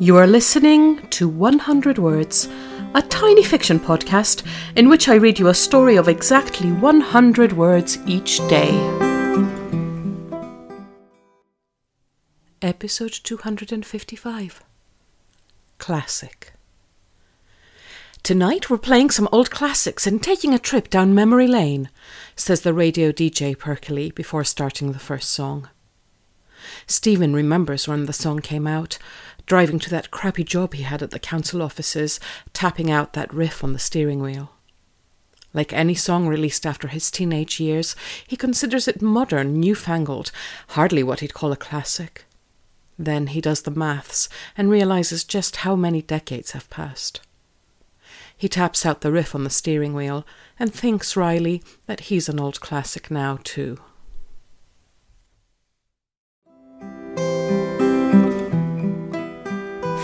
You are listening to 100 Words, a tiny fiction podcast in which I read you a story of exactly 100 words each day. Episode 255 Classic. Tonight we're playing some old classics and taking a trip down memory lane, says the radio DJ perkily before starting the first song. Stephen remembers when the song came out, driving to that crappy job he had at the council offices, tapping out that riff on the steering wheel. Like any song released after his teenage years, he considers it modern, newfangled, hardly what he'd call a classic. Then he does the maths and realizes just how many decades have passed. He taps out the riff on the steering wheel and thinks wryly that he's an old classic now, too.